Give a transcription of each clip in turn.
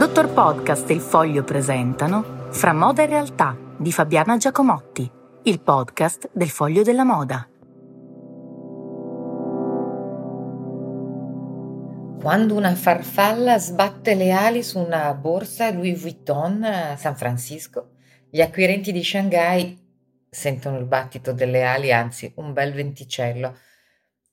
Dottor Podcast e il Foglio presentano Fra moda e realtà di Fabiana Giacomotti, il podcast del Foglio della Moda. Quando una farfalla sbatte le ali su una borsa Louis Vuitton a San Francisco, gli acquirenti di Shanghai sentono il battito delle ali, anzi un bel venticello.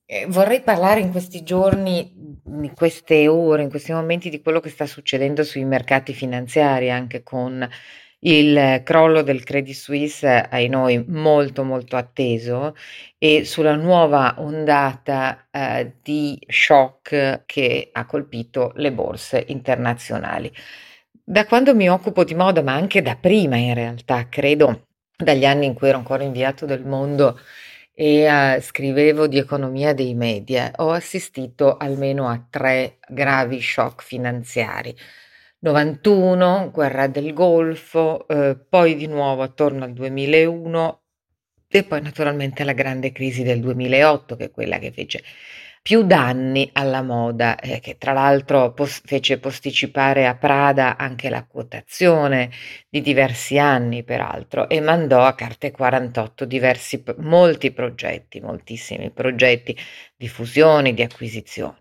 Eh, vorrei parlare in questi giorni, in queste ore, in questi momenti di quello che sta succedendo sui mercati finanziari, anche con il crollo del Credit Suisse, ai noi molto molto atteso, e sulla nuova ondata eh, di shock che ha colpito le borse internazionali. Da quando mi occupo di moda, ma anche da prima in realtà, credo dagli anni in cui ero ancora inviato del mondo e uh, scrivevo di economia dei media, ho assistito almeno a tre gravi shock finanziari. 91, guerra del Golfo, eh, poi di nuovo attorno al 2001 e poi naturalmente la grande crisi del 2008 che è quella che fece più danni alla moda, eh, che tra l'altro pos- fece posticipare a Prada anche la quotazione di diversi anni, peraltro, e mandò a carte 48 diversi, molti progetti, moltissimi progetti di fusioni, di acquisizioni.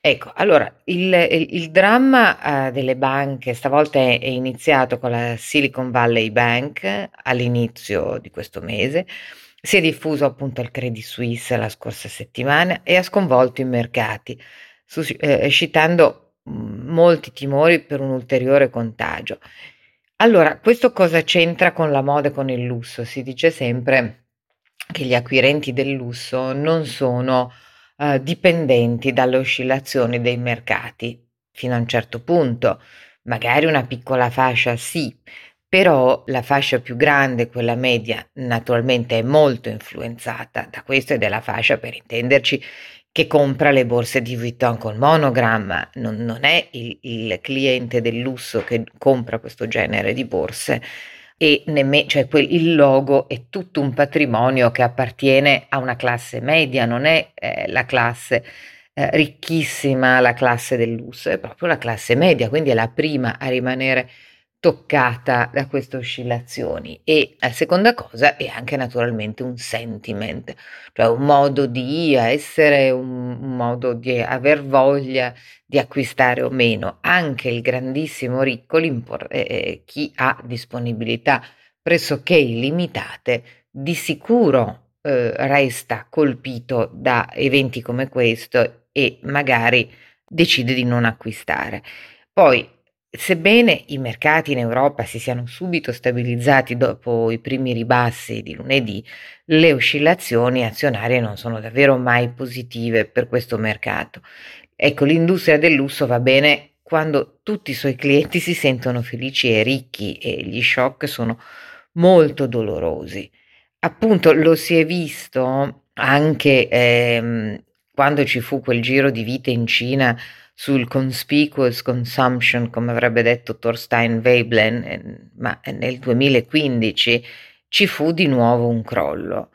Ecco, allora il, il, il dramma uh, delle banche stavolta è, è, iniziato con la Silicon Valley Bank all'inizio di questo mese si è diffuso appunto il Credit Suisse la scorsa settimana e ha sconvolto i mercati, eh, mm, molti timori per un ulteriore contagio. Allora, questo cosa c'entra con la moda e con il lusso? Si dice sempre che gli acquirenti del lusso non sono eh, dipendenti dalle oscillazioni dei mercati, fino a un certo punto. Magari una piccola fascia sì, però la fascia più grande, quella media, naturalmente è molto influenzata da questo ed è la fascia, per intenderci, che compra le borse di Vuitton col monogramma, non, non è il, il, cliente del lusso che compra questo genere di borse e nemmeno, cioè quel, il logo è tutto un patrimonio che appartiene a una classe media, non è eh, la classe eh, ricchissima, la classe del lusso, è proprio la classe media, quindi è la prima a rimanere toccata da queste oscillazioni e la seconda cosa è anche naturalmente un sentiment, cioè un modo di essere, un, modo di aver voglia di acquistare o meno. Anche il grandissimo ricco, eh, eh, chi ha disponibilità pressoché illimitate, di sicuro eh, resta colpito da eventi come questo e magari decide di non acquistare. Poi Sebbene i mercati in Europa si siano subito stabilizzati dopo i primi ribassi di lunedì, le oscillazioni azionarie non sono davvero mai positive per questo mercato. Ecco, l'industria del lusso va bene quando tutti i suoi clienti si sentono felici e ricchi e gli shock sono molto dolorosi. Appunto lo si è visto anche ehm, quando ci fu quel giro di vite in Cina sul conspicuous consumption, come avrebbe detto Thorstein Veblen, ma nel 2015 ci fu di nuovo un crollo.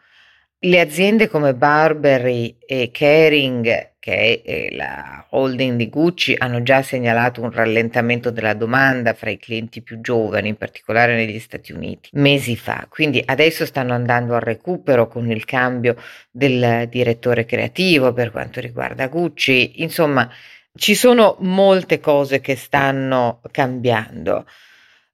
Le aziende come Burberry e Kering, che è la holding di Gucci, hanno già segnalato un rallentamento della domanda fra i clienti più giovani, in particolare negli Stati Uniti, mesi fa. Quindi adesso stanno andando al recupero con il cambio del direttore creativo per quanto riguarda Gucci. Insomma, ci sono molte cose che stanno cambiando.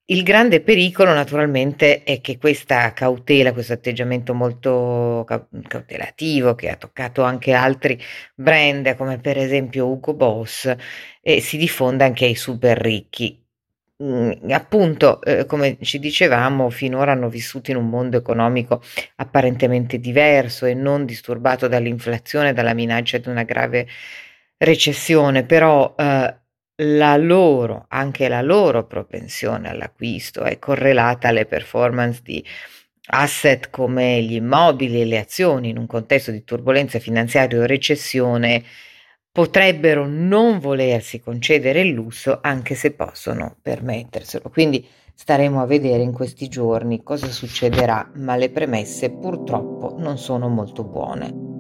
Il grande pericolo naturalmente è che questa cautela, questo atteggiamento molto cautelativo che ha toccato anche altri brand come per esempio Hugo Boss, eh, si diffonda anche ai super ricchi. Mm, appunto, eh, come ci dicevamo, finora hanno vissuto in un mondo economico apparentemente diverso e non disturbato dall'inflazione dalla minaccia di una grave recessione, però eh, la loro, anche la loro propensione all'acquisto è correlata alle performance di asset come gli immobili e le azioni in un contesto di turbolenza finanziaria o recessione potrebbero non volersi concedere il lusso anche se possono permetterselo. Quindi staremo a vedere in questi giorni cosa succederà, ma le premesse purtroppo non sono molto buone.